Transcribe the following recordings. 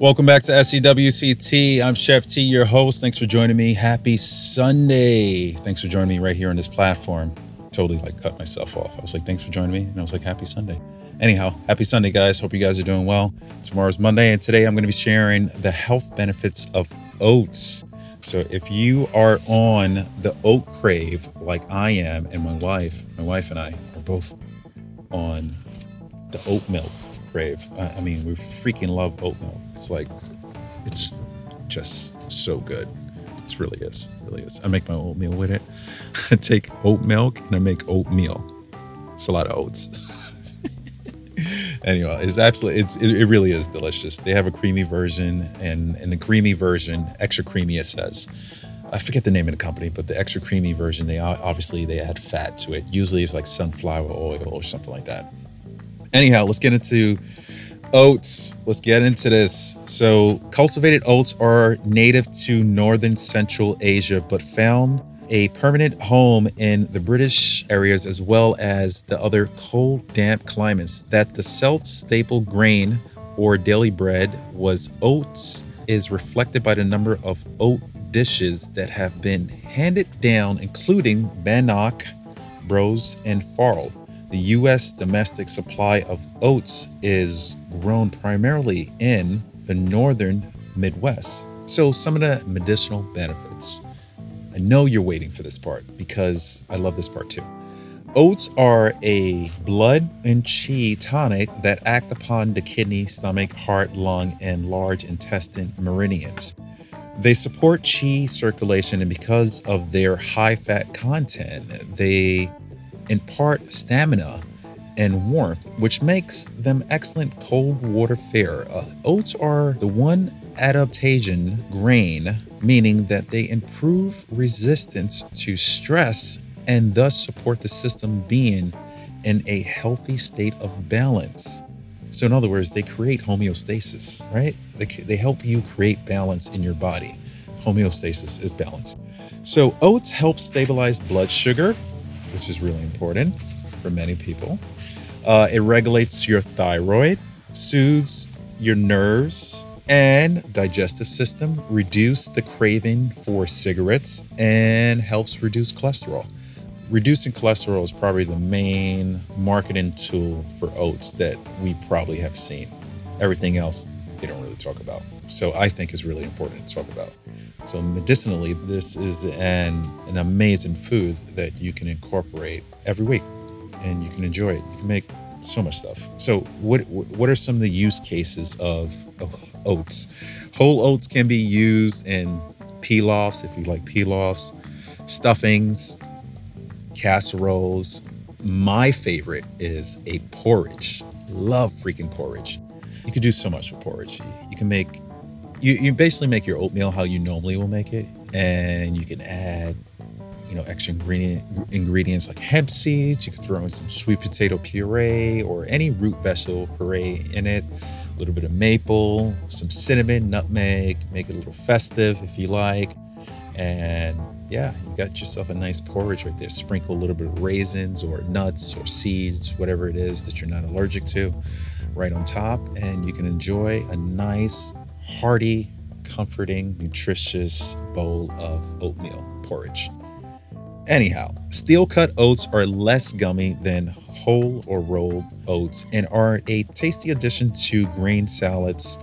Welcome back to SEWCT. I'm Chef T, your host. Thanks for joining me. Happy Sunday. Thanks for joining me right here on this platform. Totally like cut myself off. I was like, thanks for joining me. And I was like, happy Sunday. Anyhow, happy Sunday, guys. Hope you guys are doing well. Tomorrow's Monday, and today I'm going to be sharing the health benefits of oats. So if you are on the oat crave like I am and my wife, my wife and I are both on the oat milk crave. I mean, we freaking love oat milk. It's like, it's just so good. It really is. Really is. I make my oatmeal with it. I take oat milk and I make oatmeal. It's a lot of oats. anyway, it's absolutely it's it, it, really is delicious. They have a creamy version and and the creamy version, extra creamy it says. I forget the name of the company, but the extra creamy version, they obviously they add fat to it. Usually it's like sunflower oil or something like that. Anyhow, let's get into oats. Let's get into this. So, cultivated oats are native to northern central Asia, but found a permanent home in the British areas as well as the other cold, damp climates. That the Celt staple grain or daily bread was oats is reflected by the number of oat dishes that have been handed down, including bannock, brose, and farl. The U.S. domestic supply of oats is grown primarily in the northern Midwest. So, some of the medicinal benefits. I know you're waiting for this part because I love this part too. Oats are a blood and chi tonic that act upon the kidney, stomach, heart, lung, and large intestine meridians. They support chi circulation, and because of their high fat content, they impart stamina and warmth, which makes them excellent cold water fare. Uh, oats are the one adaptogen grain, meaning that they improve resistance to stress and thus support the system being in a healthy state of balance. So, in other words, they create homeostasis, right? They, they help you create balance in your body. Homeostasis is balance. So, oats help stabilize blood sugar, which is really important for many people. Uh, it regulates your thyroid, soothes your nerves and digestive system, reduce the craving for cigarettes, and helps reduce cholesterol. Reducing cholesterol is probably the main marketing tool for oats that we probably have seen. Everything else they don't really talk about. So I think is really important to talk about. So medicinally, this is an an amazing food that you can incorporate every week, and you can enjoy it. You can make so much stuff. So what what are some of the use cases of, oats? Whole oats can be used in pilafs if you like pilafs, stuffings, casseroles. My favorite is a porridge. Love freaking porridge. You can do so much with porridge. You can make you, you basically make your oatmeal how you normally will make it, and you can add, you know, extra ingredient ingredients like hemp seeds. You can throw in some sweet potato puree or any root vegetable puree in it. A little bit of maple, some cinnamon, nutmeg. Make it a little festive if you like, and yeah, you got yourself a nice porridge right there. Sprinkle a little bit of raisins or nuts or seeds, whatever it is that you're not allergic to, right on top, and you can enjoy a nice hearty, comforting, nutritious bowl of oatmeal porridge. Anyhow, steel cut oats are less gummy than whole or rolled oats and are a tasty addition to grain salads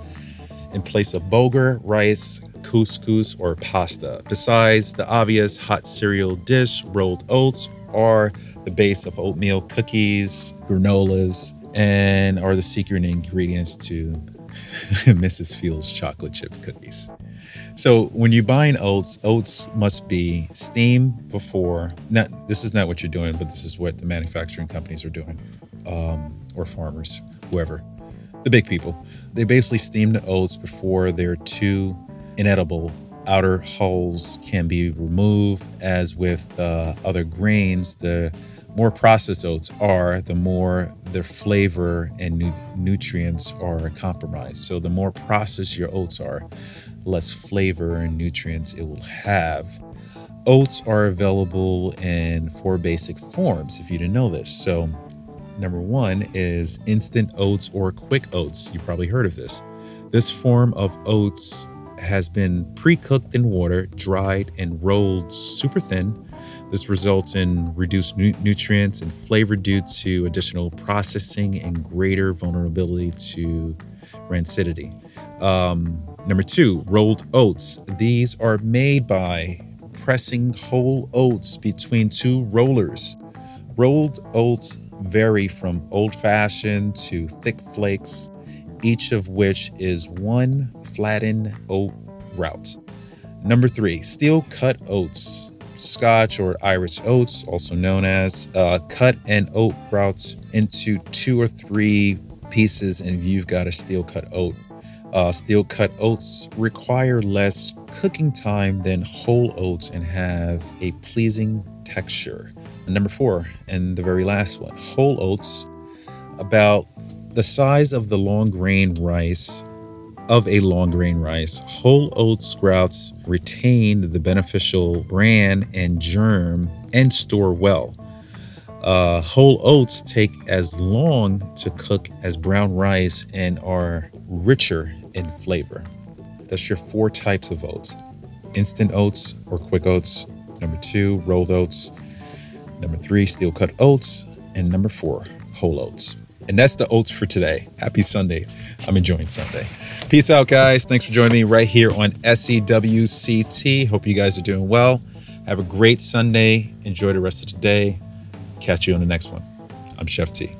in place of bulgur, rice, couscous, or pasta. Besides the obvious hot cereal dish, rolled oats are the base of oatmeal cookies, granolas, and are the secret ingredients to Mrs. Fields chocolate chip cookies. So when you're buying oats, oats must be steamed before. Not this is not what you're doing, but this is what the manufacturing companies are doing, um, or farmers, whoever, the big people. They basically steam the oats before they're too inedible. Outer hulls can be removed, as with uh, other grains. The more processed oats are, the more their flavor and nu- nutrients are compromised. So, the more processed your oats are, less flavor and nutrients it will have. Oats are available in four basic forms, if you didn't know this. So, number one is instant oats or quick oats. You probably heard of this. This form of oats has been pre cooked in water, dried, and rolled super thin. This results in reduced nu- nutrients and flavor due to additional processing and greater vulnerability to rancidity. Um, number two, rolled oats. These are made by pressing whole oats between two rollers. Rolled oats vary from old fashioned to thick flakes, each of which is one flattened oat groat. Number three, steel cut oats. Scotch or Irish oats, also known as, uh, cut an oat groats into two or three pieces, and you've got a steel cut oat. Uh, steel cut oats require less cooking time than whole oats and have a pleasing texture. Number four, and the very last one, whole oats, about the size of the long grain rice of a long grain rice. Whole oat sprouts retain the beneficial bran and germ and store well. Uh, whole oats take as long to cook as brown rice and are richer in flavor. That's your four types of oats instant oats or quick oats. Number two, rolled oats. Number three, steel cut oats. And number four, whole oats. And that's the oats for today. Happy Sunday. I'm enjoying Sunday. Peace out, guys. Thanks for joining me right here on SEWCT. Hope you guys are doing well. Have a great Sunday. Enjoy the rest of the day. Catch you on the next one. I'm Chef T.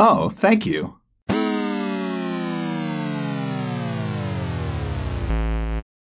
Oh, thank you.